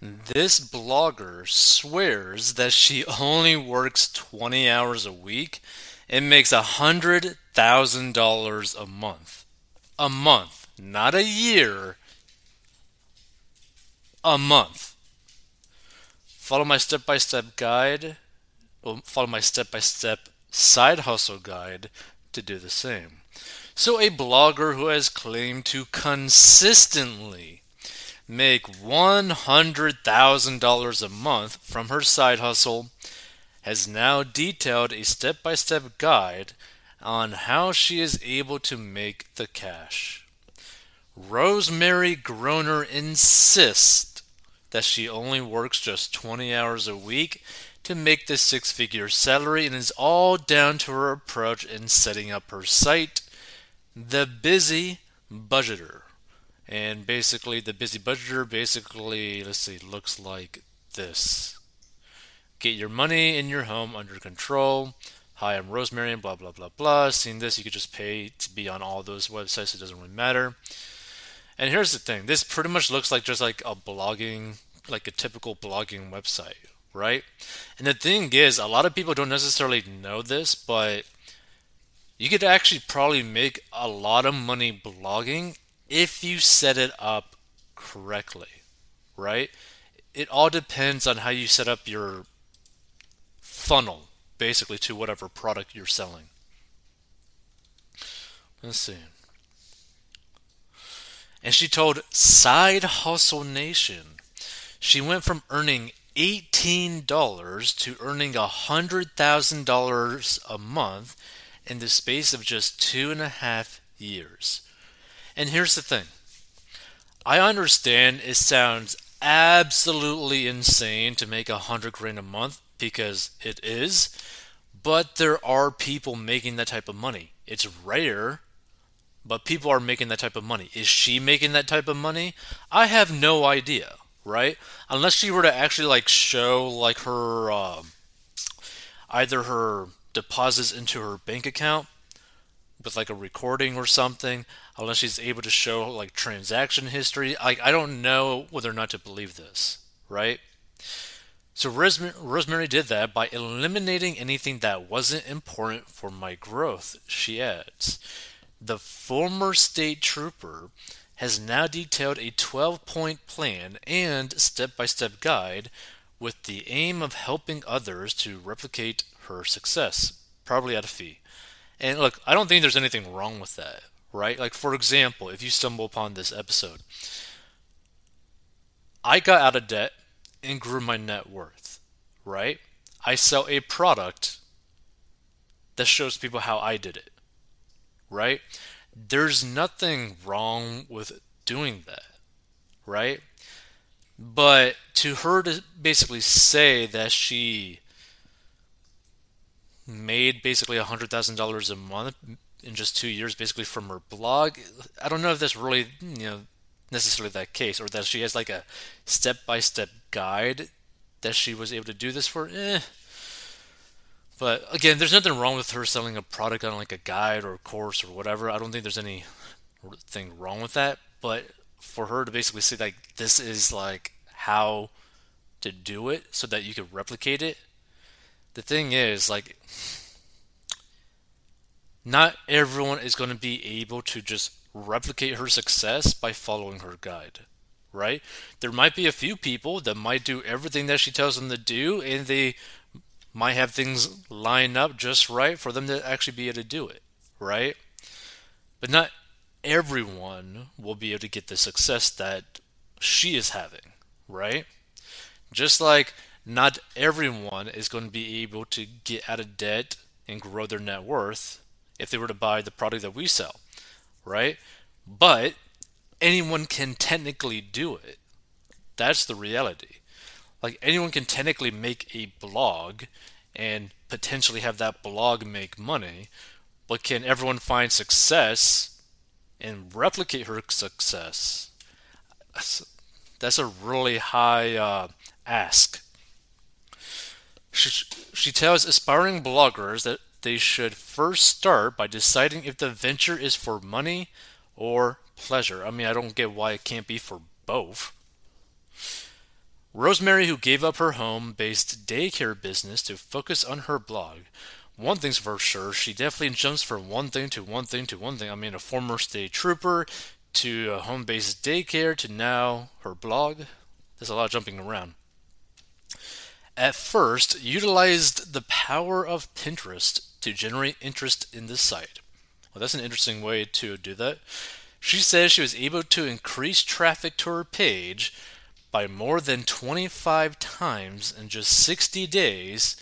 This blogger swears that she only works 20 hours a week and makes $100,000 a month. A month, not a year, a month. Follow my step by step guide, or follow my step by step side hustle guide to do the same. So, a blogger who has claimed to consistently make $100,000 a month from her side hustle has now detailed a step by step guide on how she is able to make the cash. Rosemarie Groner insists that she only works just 20 hours a week to make this six figure salary and is all down to her approach in setting up her site the busy budgeter. And basically, the busy budgeter basically, let's see, looks like this. Get your money in your home under control. Hi, I'm Rosemarie, and blah, blah, blah, blah. Seeing this, you could just pay to be on all those websites. It doesn't really matter. And here's the thing this pretty much looks like just like a blogging, like a typical blogging website, right? And the thing is, a lot of people don't necessarily know this, but you could actually probably make a lot of money blogging if you set it up correctly, right? It all depends on how you set up your funnel, basically, to whatever product you're selling. Let's see. And she told Side Hustle Nation she went from earning $18 to earning $100,000 a month in the space of just two and a half years. And here's the thing I understand it sounds absolutely insane to make a hundred grand a month because it is, but there are people making that type of money. It's rare, but people are making that type of money. Is she making that type of money? I have no idea, right? Unless she were to actually like show like her uh, either her deposits into her bank account with like a recording or something, unless she's able to show like transaction history. Like I don't know whether or not to believe this, right? So Rosemarie did that by eliminating anything that wasn't important for my growth, she adds. The former state trooper has now detailed a 12 point plan and step by step guide with the aim of helping others to replicate her success, probably at a fee. And look, I don't think there's anything wrong with that, right? Like, for example, if you stumble upon this episode, I got out of debt and grew my net worth, right? I sell a product that shows people how I did it, right? There's nothing wrong with doing that, right? But to her to basically say that she made basically a hundred thousand dollars a month in just two years, basically from her blog. I don't know if that's really you know necessarily that case, or that she has like a step by step guide that she was able to do this for. Eh. But again, there's nothing wrong with her selling a product on like a guide or a course or whatever. I don't think there's anything wrong with that. But for her to basically say like this is like how to do it so that you could replicate it the thing is, like, not everyone is going to be able to just replicate her success by following her guide, right? There might be a few people that might do everything that she tells them to do, and they might have things line up just right for them to actually be able to do it, right? But not everyone will be able to get the success that she is having, right? Just like not everyone is going to be able to get out of debt and grow their net worth if they were to buy the product that we sell, right? But anyone can technically do it. That's the reality. Like anyone can technically make a blog and potentially have that blog make money, but can everyone find success and replicate her success? That's a really high uh, ask she, she tells aspiring bloggers that they should first start by deciding if the venture is for money or pleasure. I mean, I don't get why it can't be for both. Rosemarie, who gave up her home based daycare business to focus on her blog. One thing's for sure, she definitely jumps from one thing to one thing to one thing. I mean, a former state trooper to a home based daycare to now her blog. There's a lot of jumping around. At first, utilized the power of Pinterest to generate interest in the site. Well, that's an interesting way to do that. She says she was able to increase traffic to her page by more than 25 times in just 60 days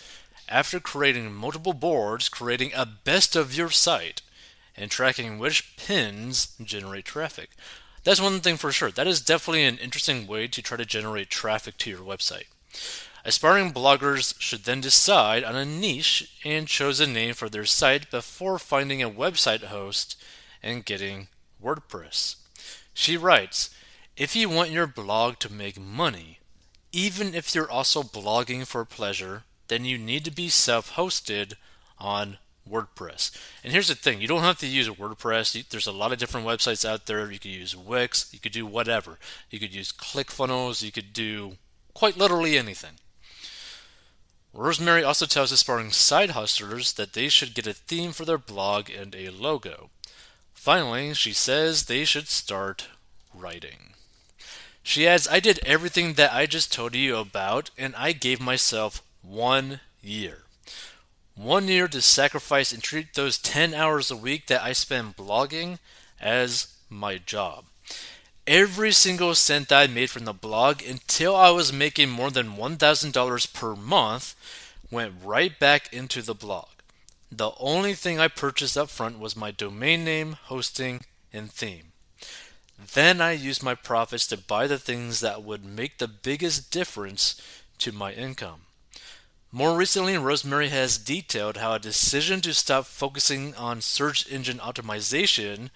after creating multiple boards, creating a best of your site, and tracking which pins generate traffic. That's one thing for sure. That is definitely an interesting way to try to generate traffic to your website. Aspiring bloggers should then decide on a niche and choose a name for their site before finding a website host and getting WordPress. She writes, if you want your blog to make money, even if you're also blogging for pleasure, then you need to be self hosted on WordPress. And here's the thing you don't have to use WordPress. There's a lot of different websites out there. You could use Wix, you could do whatever. You could use ClickFunnels, you could do quite literally anything. Rosemarie also tells the aspiring side hustlers that they should get a theme for their blog and a logo. Finally, she says they should start writing. She adds, I did everything that I just told you about, and I gave myself one year. One year to sacrifice and treat those 10 hours a week that I spend blogging as my job. Every single cent I made from the blog until I was making more than $1,000 per month went right back into the blog. The only thing I purchased up front was my domain name, hosting, and theme. Then I used my profits to buy the things that would make the biggest difference to my income. More recently, Rosemarie has detailed how a decision to stop focusing on search engine optimization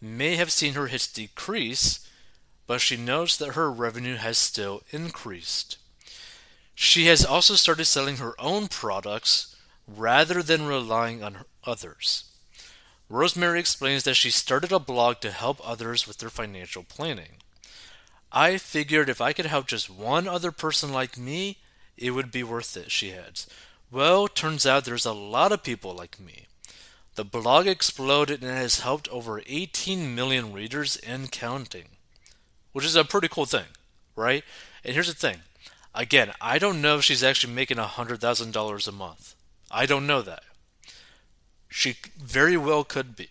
may have seen her hits decrease, but she notes that her revenue has still increased. She has also started selling her own products rather than relying on others. Rosemarie explains that she started a blog to help others with their financial planning. I figured if I could help just one other person like me, it would be worth it, she adds. Well, turns out there's a lot of people like me. The blog exploded and has helped over 18 million readers and counting, which is a pretty cool thing, right? And here's the thing again, I don't know if she's actually making $100,000 a month. I don't know that. She very well could be,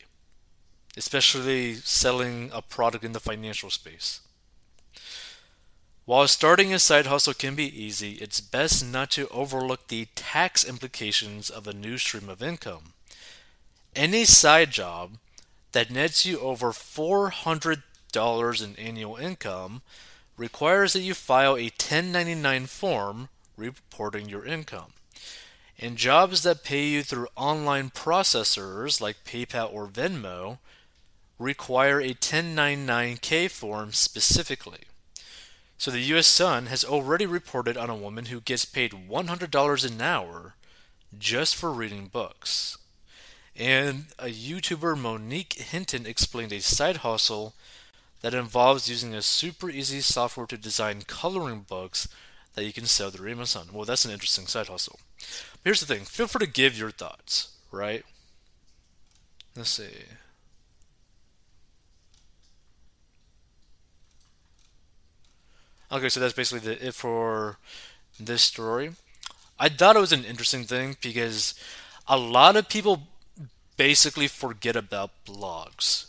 especially selling a product in the financial space. While starting a side hustle can be easy, it's best not to overlook the tax implications of a new stream of income. Any side job that nets you over $400 in annual income requires that you file a 1099 form reporting your income. And jobs that pay you through online processors like PayPal or Venmo require a 1099K form specifically. So the US Sun has already reported on a woman who gets paid $100 an hour just for reading books. And a YouTuber, Monique Hinton, explained a side hustle that involves using a super easy software to design coloring books that you can sell through Amazon. Well, that's an interesting side hustle. But here's the thing feel free to give your thoughts, right? Let's see. Okay, so that's basically the, it for this story. I thought it was an interesting thing because a lot of people basically forget about blogs.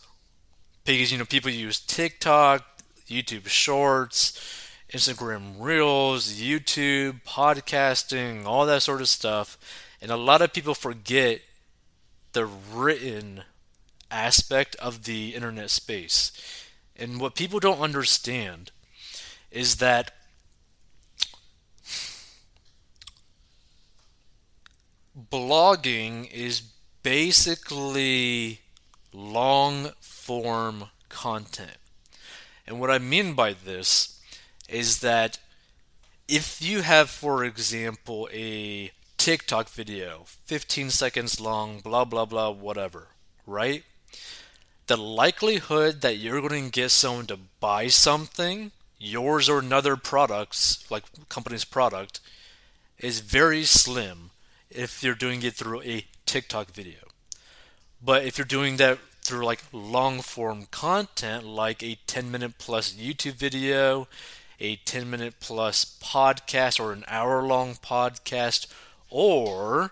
Because, you know, people use TikTok, YouTube Shorts, Instagram Reels, YouTube, podcasting, all that sort of stuff. And a lot of people forget the written aspect of the internet space. And what people don't understand is that blogging is basically long form content. And what I mean by this is that if you have, for example, a TikTok video, 15 seconds long, blah, blah, blah, whatever, right? The likelihood that you're going to get someone to buy something yours or another products, like company's product, is very slim if you're doing it through a TikTok video. But if you're doing that through like long form content, like a 10 minute plus YouTube video, a 10 minute plus podcast, or an hour long podcast, or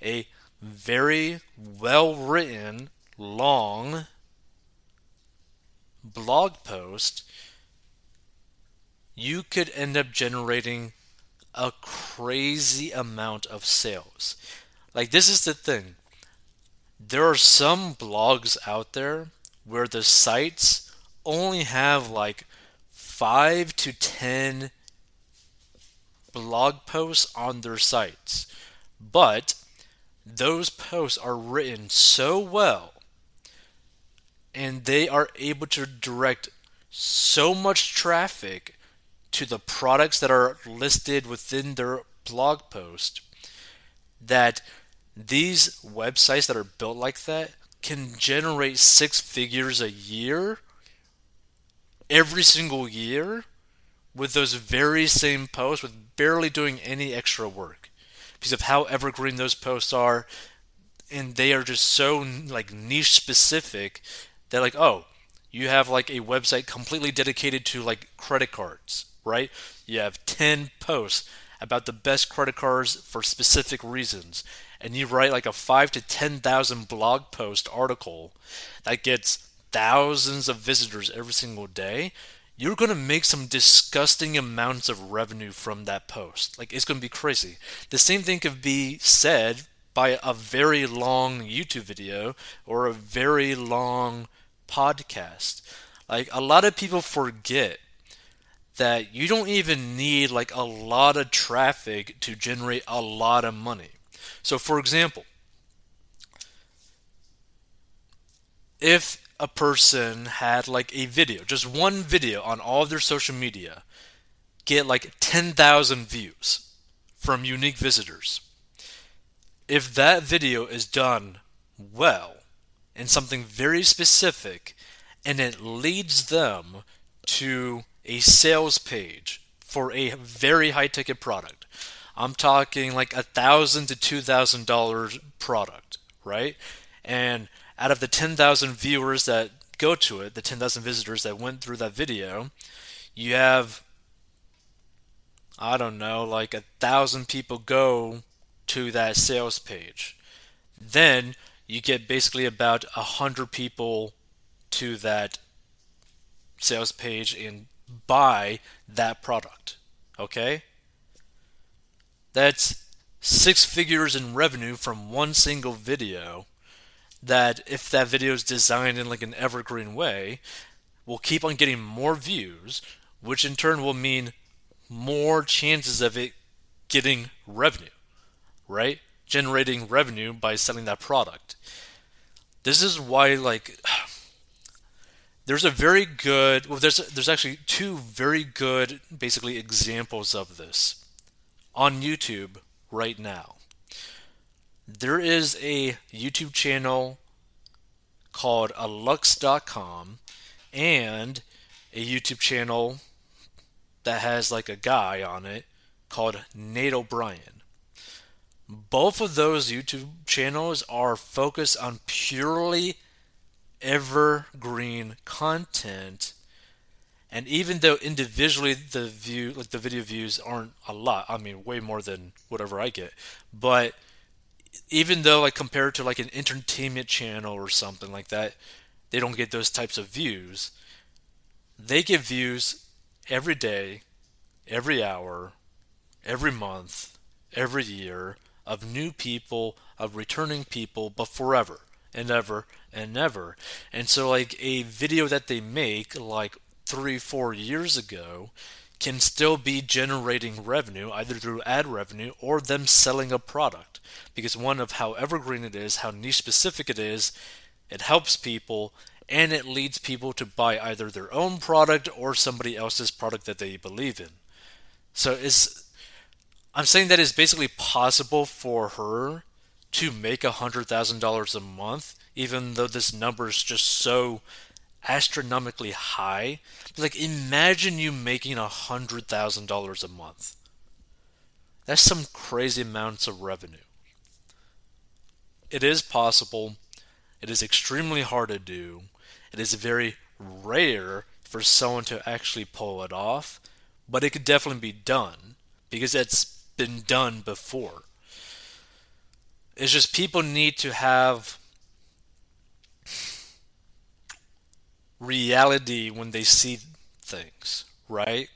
a very well written, long blog post, you could end up generating a crazy amount of sales. Like, this is the thing. There are some blogs out there where the sites only have like 5 to 10 blog posts on their sites. But those posts are written so well and they are able to direct so much traffic to the products that are listed within their blog post that these websites that are built like that can generate six figures a year every single year with those very same posts with barely doing any extra work because of how evergreen those posts are. And they are just so like niche specific that like oh you have like a website completely dedicated to like credit cards right? You have 10 posts about the best credit cards for specific reasons and you write like a 5 to 10,000 blog post article that gets thousands of visitors every single day you're going to make some disgusting amounts of revenue from that post. Like, it's going to be crazy. The same thing could be said by a very long YouTube video or a very long podcast. Like, a lot of people forget that you don't even need like a lot of traffic to generate a lot of money. So, for example, if a person had like a video, just one video on all of their social media, get like 10,000 views from unique visitors. If that video is done well and something very specific and it leads them to a sales page for a very high ticket product. I'm talking like a thousand to two thousand dollars product, right? And out of the 10,000 viewers that go to it, the 10,000 visitors that went through that video, you have, I don't know, like a thousand people go to that sales page. Then you get basically about a hundred people to that sales page and buy that product. Okay? That's six figures in revenue from one single video that if that video is designed in like an evergreen way, will keep on getting more views, which in turn will mean more chances of it getting revenue, right? Generating revenue by selling that product. This is why like there's a very good well there's there's actually two very good basically examples of this on YouTube right now there is a YouTube channel called alux.com and a YouTube channel that has like a guy on it called Nate O'Brien. Both of those YouTube channels are focused on purely evergreen content. And even though individually the view like the video views aren't a lot, I mean way more than whatever I get, but even though like compared to like an entertainment channel or something like that, they don't get those types of views. They get views every day, every hour, every month, every year of new people, of returning people, but forever and ever and ever. And so like a video that they make like 3 4 years ago can still be generating revenue either through ad revenue or them selling a product because one of how evergreen it is, how niche specific it is, it helps people and it leads people to buy either their own product or somebody else's product that they believe in. So it's I'm saying that it's basically possible for her to make a hundred thousand dollars a month, even though this number is just so astronomically high. Like, imagine you making a hundred thousand dollars a month. That's some crazy amounts of revenue. It is possible. It is extremely hard to do. It is very rare for someone to actually pull it off, but it could definitely be done because it's been done before. It's just people need to have reality when they see things, right?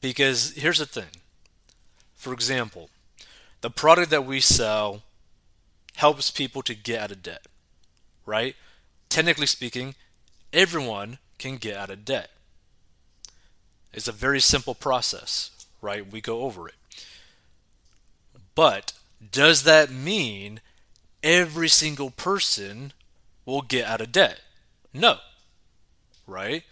Because here's the thing. For example, the product that we sell helps people to get out of debt, right? Technically speaking, everyone can get out of debt. It's a very simple process, right? We go over it. But does that mean every single person will get out of debt? No. Right?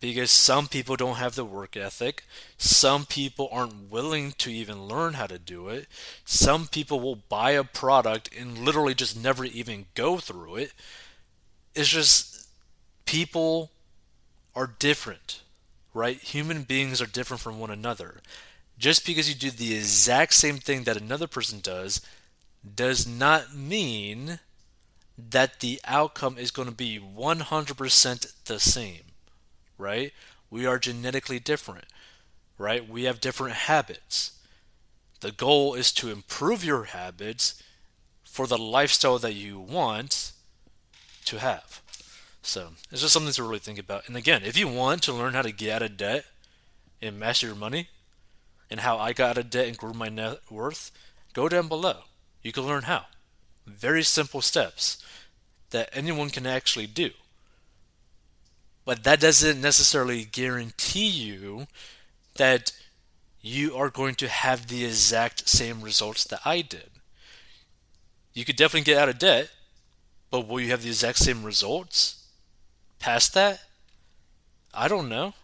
Because some people don't have the work ethic. Some people aren't willing to even learn how to do it. Some people will buy a product and literally just never even go through it. It's just people are different, right? Human beings are different from one another. Just because you do the exact same thing that another person does does not mean that the outcome is going to be 100% the same, right? We are genetically different, right? We have different habits. The goal is to improve your habits for the lifestyle that you want to have. So it's just something to really think about. And again, if you want to learn how to get out of debt and master your money and how I got out of debt and grew my net worth, go down below. You can learn how. Very simple steps that anyone can actually do. But that doesn't necessarily guarantee you that you are going to have the exact same results that I did. You could definitely get out of debt, but will you have the exact same results past that? I don't know.